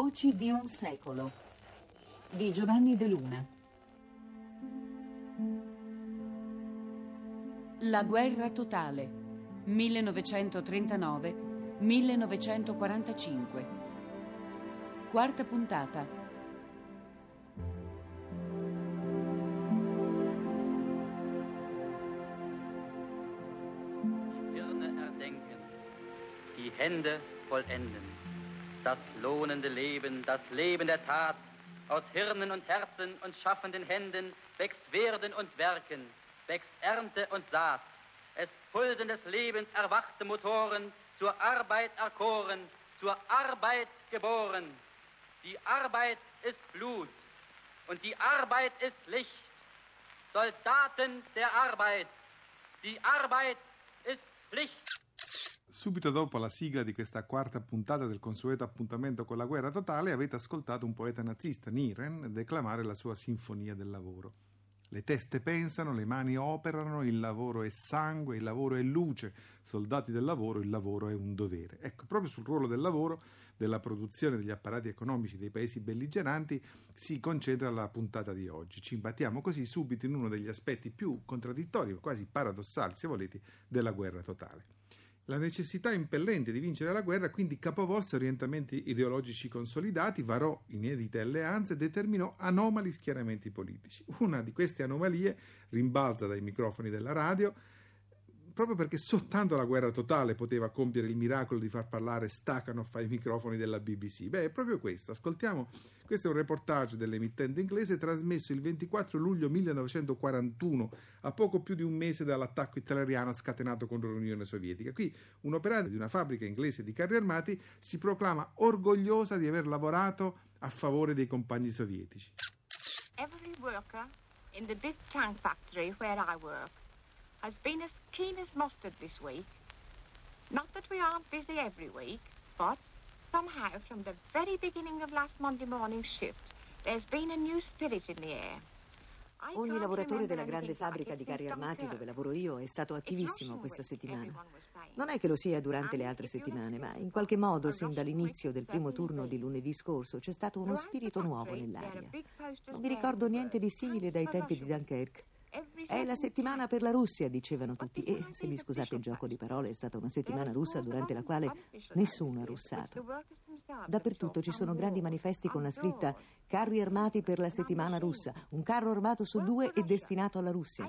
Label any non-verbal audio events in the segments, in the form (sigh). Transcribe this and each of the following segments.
Voci di un secolo di Giovanni De Luna. La guerra totale 1939-1945. Quarta puntata. Hirne erdenken, die Hände vollenden. Das lohnende Leben, das Leben der Tat, aus Hirnen und Herzen und schaffenden Händen wächst Werden und Werken, wächst Ernte und Saat. Es pulsen des Lebens erwachte Motoren, zur Arbeit erkoren, zur Arbeit geboren. Die Arbeit ist Blut und die Arbeit ist Licht. Soldaten der Arbeit. Die Arbeit ist Pflicht. Subito dopo la sigla di questa quarta puntata del consueto appuntamento con la guerra totale avete ascoltato un poeta nazista, Niren, declamare la sua Sinfonia del lavoro. Le teste pensano, le mani operano, il lavoro è sangue, il lavoro è luce, soldati del lavoro, il lavoro è un dovere. Ecco, proprio sul ruolo del lavoro, della produzione degli apparati economici dei paesi belligeranti si concentra la puntata di oggi. Ci imbattiamo così subito in uno degli aspetti più contraddittori, quasi paradossali, se volete, della guerra totale. La necessità impellente di vincere la guerra quindi capovolse orientamenti ideologici consolidati, varò inedite alleanze e determinò anomali schieramenti politici. Una di queste anomalie rimbalza dai microfoni della radio proprio perché soltanto la guerra totale poteva compiere il miracolo di far parlare Stakhanov ai microfoni della BBC. Beh, è proprio questo. Ascoltiamo, questo è un reportage dell'emittente inglese trasmesso il 24 luglio 1941, a poco più di un mese dall'attacco italiano scatenato contro l'Unione Sovietica. Qui un operaio di una fabbrica inglese di carri armati si proclama orgogliosa di aver lavorato a favore dei compagni sovietici. Every worker in the big tank factory where I work has been as keen as mustard this week. Not that we aren't busy every week, but somehow from the very beginning of last Monday morning's shift, there's been a new spirit in the air. Ogni lavoratore della grande fabbrica di carri armati dove lavoro io è stato attivissimo questa settimana. Non è che lo sia durante le altre settimane, ma in qualche modo, sin dall'inizio del primo turno di lunedì scorso, c'è stato uno spirito nuovo nell'aria. Non mi ricordo niente di simile dai tempi di Dunkerque. È la settimana per la Russia, dicevano tutti, e se mi scusate il gioco di parole, è stata una settimana russa durante la quale nessuno ha russato. Dappertutto ci sono grandi manifesti con la scritta Carri armati per la settimana russa, un carro armato su due è destinato alla Russia.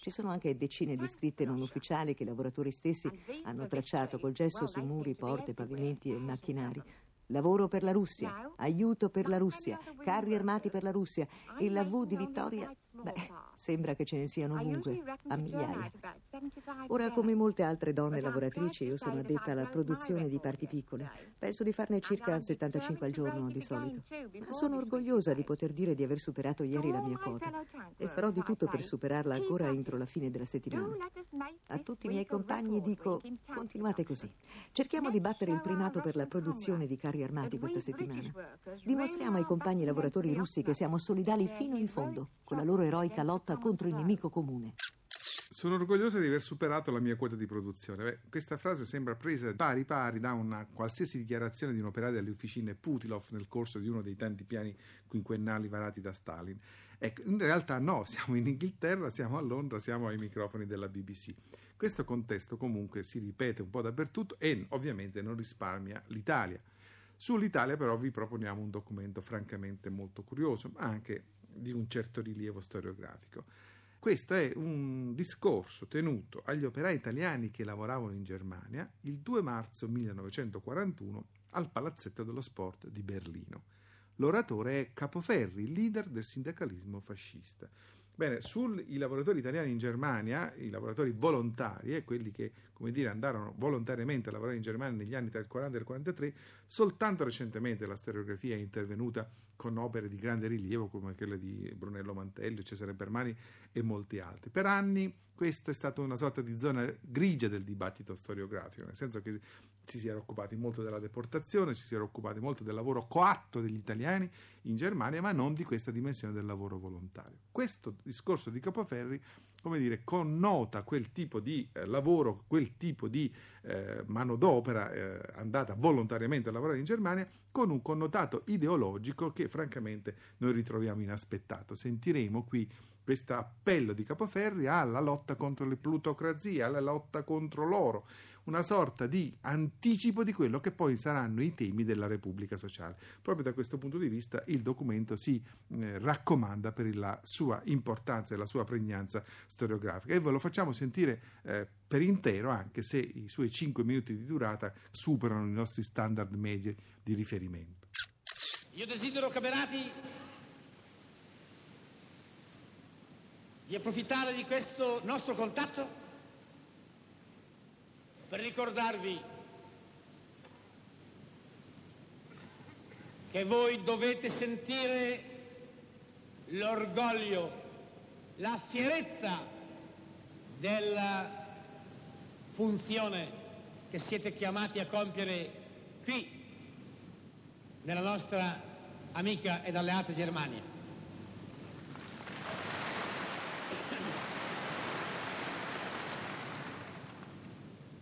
Ci sono anche decine di scritte non ufficiali che i lavoratori stessi hanno tracciato col gesso su muri, porte, pavimenti e macchinari. Lavoro per la Russia, aiuto per la Russia, carri armati per la Russia e la V di Vittoria, beh, sembra che ce ne siano ovunque, a migliaia. Ora, come molte altre donne lavoratrici, io sono addetta alla produzione di parti piccole. Penso di farne circa 75 al giorno di solito. Ma sono orgogliosa di poter dire di aver superato ieri la mia quota e farò di tutto per superarla ancora entro la fine della settimana. A tutti i miei compagni dico continuate così. Cerchiamo di battere il primato per la produzione di carri armati questa settimana. Dimostriamo ai compagni lavoratori russi che siamo solidali fino in fondo con la loro eroica lotta contro il nemico comune. Sono orgogliosa di aver superato la mia quota di produzione. Beh, questa frase sembra presa pari pari da una qualsiasi dichiarazione di un operaio delle officine Putilov nel corso di uno dei tanti piani quinquennali varati da Stalin. Ecco, in realtà no, (laughs) siamo in Inghilterra, siamo a Londra, siamo ai microfoni della BBC. Questo contesto comunque si ripete un po' dappertutto e ovviamente non risparmia l'Italia. Sull'Italia però vi proponiamo un documento francamente molto curioso, ma anche di un certo rilievo storiografico. Questo è un discorso tenuto agli operai italiani che lavoravano in Germania il 2 marzo 1941 al Palazzetto dello Sport di Berlino. L'oratore è Capoferri, leader del sindacalismo fascista. Bene, sui lavoratori italiani in Germania, i lavoratori volontari e quelli che, come dire, andarono volontariamente a lavorare in Germania negli anni tra il 40 e il 43, soltanto recentemente la storiografia è intervenuta con opere di grande rilievo come quelle di Brunello Mantello, Cesare Bermani e molti altri. Per anni questa è stata una sorta di zona grigia del dibattito storiografico, nel senso che si si era occupati molto della deportazione, si si era occupati molto del lavoro coatto degli italiani in Germania, ma non di questa dimensione del lavoro volontario. Questo discorso di Capoferri, come dire, connota quel tipo di eh, lavoro, quel tipo di eh, manodopera eh, andata volontariamente a lavorare in Germania con un connotato ideologico che francamente noi ritroviamo inaspettato. Sentiremo qui questo appello di Capoferri alla lotta contro le plutocrazie, alla lotta contro l'oro, una sorta di anticipo di quello che poi saranno i temi della Repubblica Sociale. Proprio da questo punto di vista il documento si eh, raccomanda per la sua importanza e la sua pregnanza storiografica e ve lo facciamo sentire eh, per intero anche se i suoi 5 minuti di durata superano i nostri standard medi di riferimento. Io desidero, camerati, di approfittare di questo nostro contatto per ricordarvi che voi dovete sentire l'orgoglio, la fierezza della funzione che siete chiamati a compiere qui, nella nostra amica ed alleata Germania.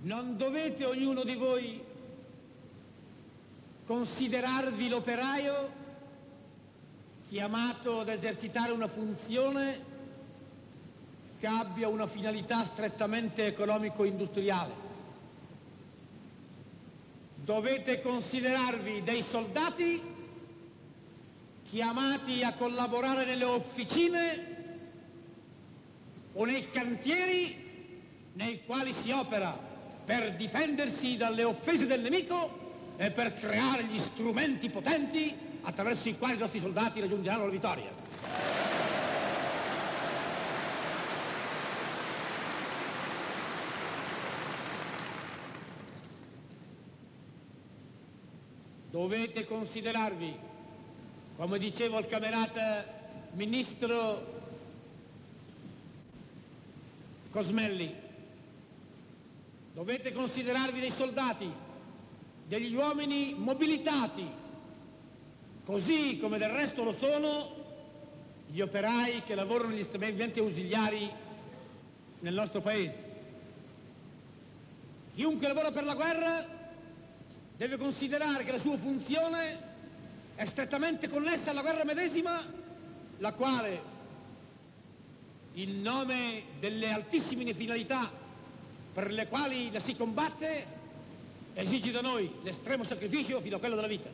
Non dovete ognuno di voi considerarvi l'operaio chiamato ad esercitare una funzione che abbia una finalità strettamente economico-industriale. Dovete considerarvi dei soldati chiamati a collaborare nelle officine o nei cantieri nei quali si opera per difendersi dalle offese del nemico e per creare gli strumenti potenti attraverso i quali i nostri soldati raggiungeranno la vittoria. Dovete considerarvi, come diceva il camerata ministro Cosmelli, Dovete considerarvi dei soldati, degli uomini mobilitati, così come del resto lo sono gli operai che lavorano negli stabilimenti ausiliari nel nostro paese. Chiunque lavora per la guerra deve considerare che la sua funzione è strettamente connessa alla guerra medesima, la quale, in nome delle altissime finalità per le quali la si combatte esige da noi l'estremo sacrificio fino a quello della vita.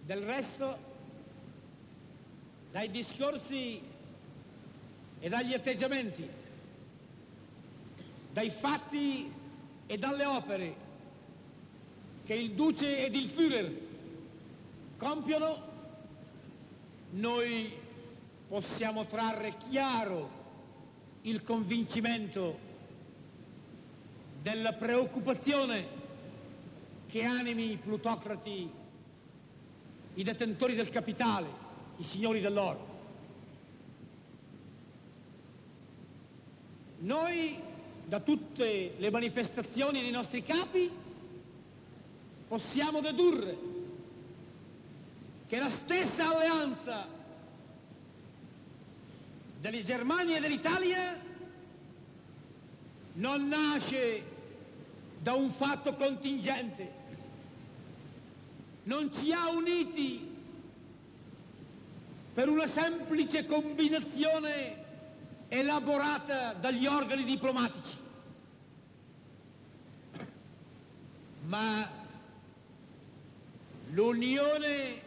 Del resto, dai discorsi e dagli atteggiamenti, dai fatti e dalle opere che il Duce ed il Führer compiono, noi possiamo trarre chiaro il convincimento della preoccupazione che animi i plutocrati, i detentori del capitale, i signori dell'oro. Noi, da tutte le manifestazioni dei nostri capi, possiamo dedurre che la stessa alleanza della Germania e dell'Italia non nasce da un fatto contingente, non ci ha uniti per una semplice combinazione elaborata dagli organi diplomatici, ma l'unione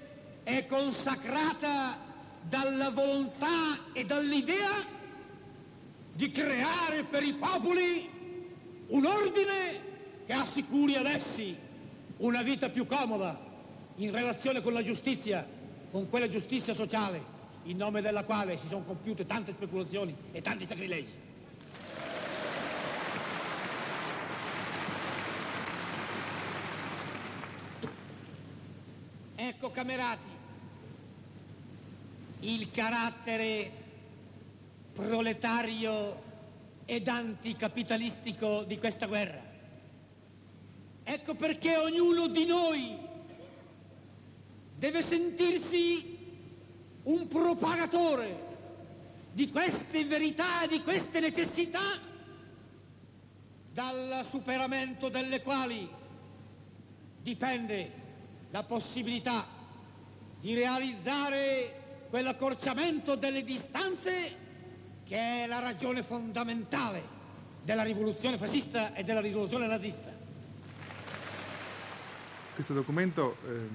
è consacrata dalla volontà e dall'idea di creare per i popoli un ordine che assicuri ad essi una vita più comoda in relazione con la giustizia, con quella giustizia sociale in nome della quale si sono compiute tante speculazioni e tanti sacrilegi. Ecco, camerati, il carattere proletario ed anticapitalistico di questa guerra. Ecco perché ognuno di noi deve sentirsi un propagatore di queste verità di queste necessità dal superamento delle quali dipende la possibilità di realizzare quell'accorciamento delle distanze che è la ragione fondamentale della rivoluzione fascista e della rivoluzione nazista. Questo documento eh,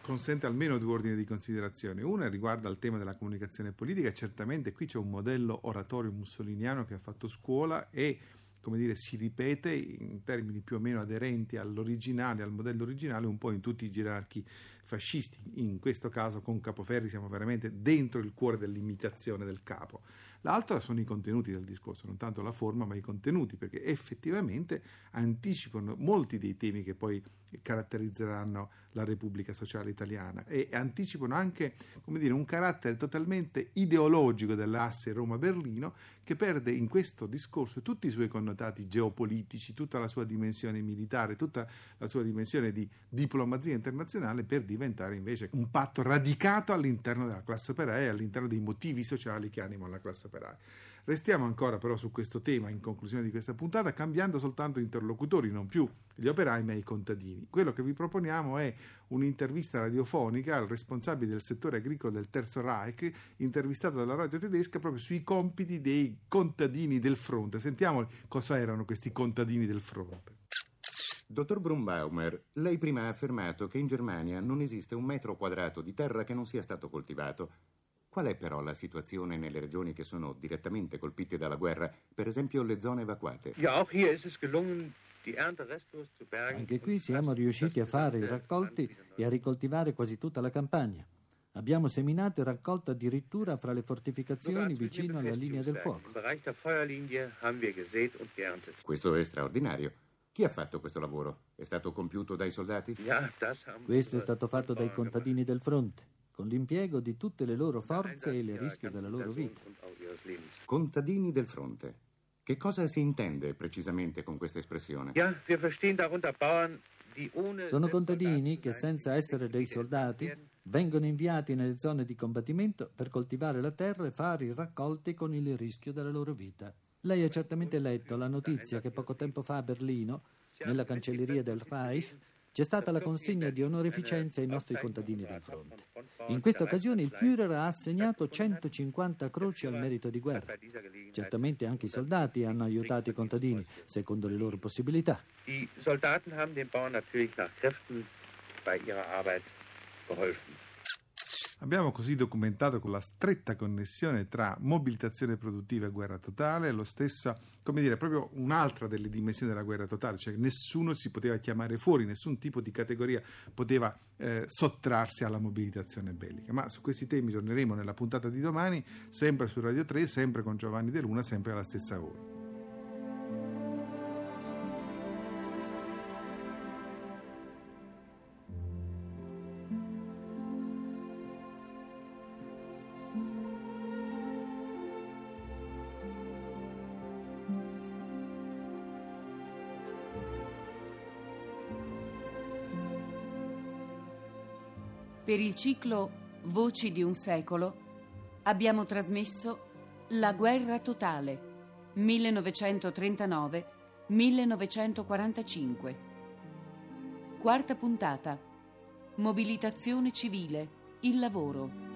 consente almeno due ordini di considerazione. Una riguarda il tema della comunicazione politica certamente qui c'è un modello oratorio mussoliniano che ha fatto scuola e come dire, si ripete in termini più o meno aderenti all'originale, al modello originale, un po' in tutti i gerarchi fascisti. In questo caso con Capoferri siamo veramente dentro il cuore dell'imitazione del capo. L'altro sono i contenuti del discorso, non tanto la forma, ma i contenuti, perché effettivamente anticipano molti dei temi che poi caratterizzeranno la Repubblica Sociale Italiana e anticipano anche dire, un carattere totalmente ideologico dell'asse Roma-Berlino che perde in questo discorso tutti i suoi connotati geopolitici, tutta la sua dimensione militare, tutta la sua dimensione di diplomazia internazionale per diventare invece un patto radicato all'interno della classe operaia e all'interno dei motivi sociali che animano la classe operaia. Restiamo ancora però su questo tema in conclusione di questa puntata, cambiando soltanto interlocutori, non più gli operai ma i contadini. Quello che vi proponiamo è un'intervista radiofonica al responsabile del settore agricolo del Terzo Reich, intervistato dalla radio tedesca proprio sui compiti dei contadini del fronte. Sentiamo cosa erano questi contadini del fronte. Dottor Brumbaumer, lei prima ha affermato che in Germania non esiste un metro quadrato di terra che non sia stato coltivato. Qual è però la situazione nelle regioni che sono direttamente colpite dalla guerra, per esempio le zone evacuate? Anche qui siamo riusciti a fare i raccolti e a ricoltivare quasi tutta la campagna. Abbiamo seminato e raccolto addirittura fra le fortificazioni vicino alla linea del fuoco. Questo è straordinario. Chi ha fatto questo lavoro? È stato compiuto dai soldati? Questo è stato fatto dai contadini del fronte con l'impiego di tutte le loro forze e il rischio della loro vita. Contadini del fronte. Che cosa si intende precisamente con questa espressione? Sono contadini che senza essere dei soldati vengono inviati nelle zone di combattimento per coltivare la terra e fare i raccolti con il rischio della loro vita. Lei ha certamente letto la notizia che poco tempo fa a Berlino, nella cancelleria del Reich, c'è stata la consegna di onorificenza ai nostri contadini del fronte. In questa occasione il Führer ha assegnato 150 croci al merito di guerra. Certamente anche i soldati hanno aiutato i contadini, secondo le loro possibilità. I soldati hanno den Bauern natürlich nach Kräften bei ihrer Arbeit geholfen. Abbiamo così documentato con la stretta connessione tra mobilitazione produttiva e guerra totale, lo stesso, come dire, proprio un'altra delle dimensioni della guerra totale, cioè nessuno si poteva chiamare fuori, nessun tipo di categoria poteva eh, sottrarsi alla mobilitazione bellica. Ma su questi temi torneremo nella puntata di domani, sempre su Radio 3, sempre con Giovanni De Luna, sempre alla stessa ora. Per il ciclo Voci di un secolo abbiamo trasmesso La guerra totale 1939-1945. Quarta puntata. Mobilitazione civile, il lavoro.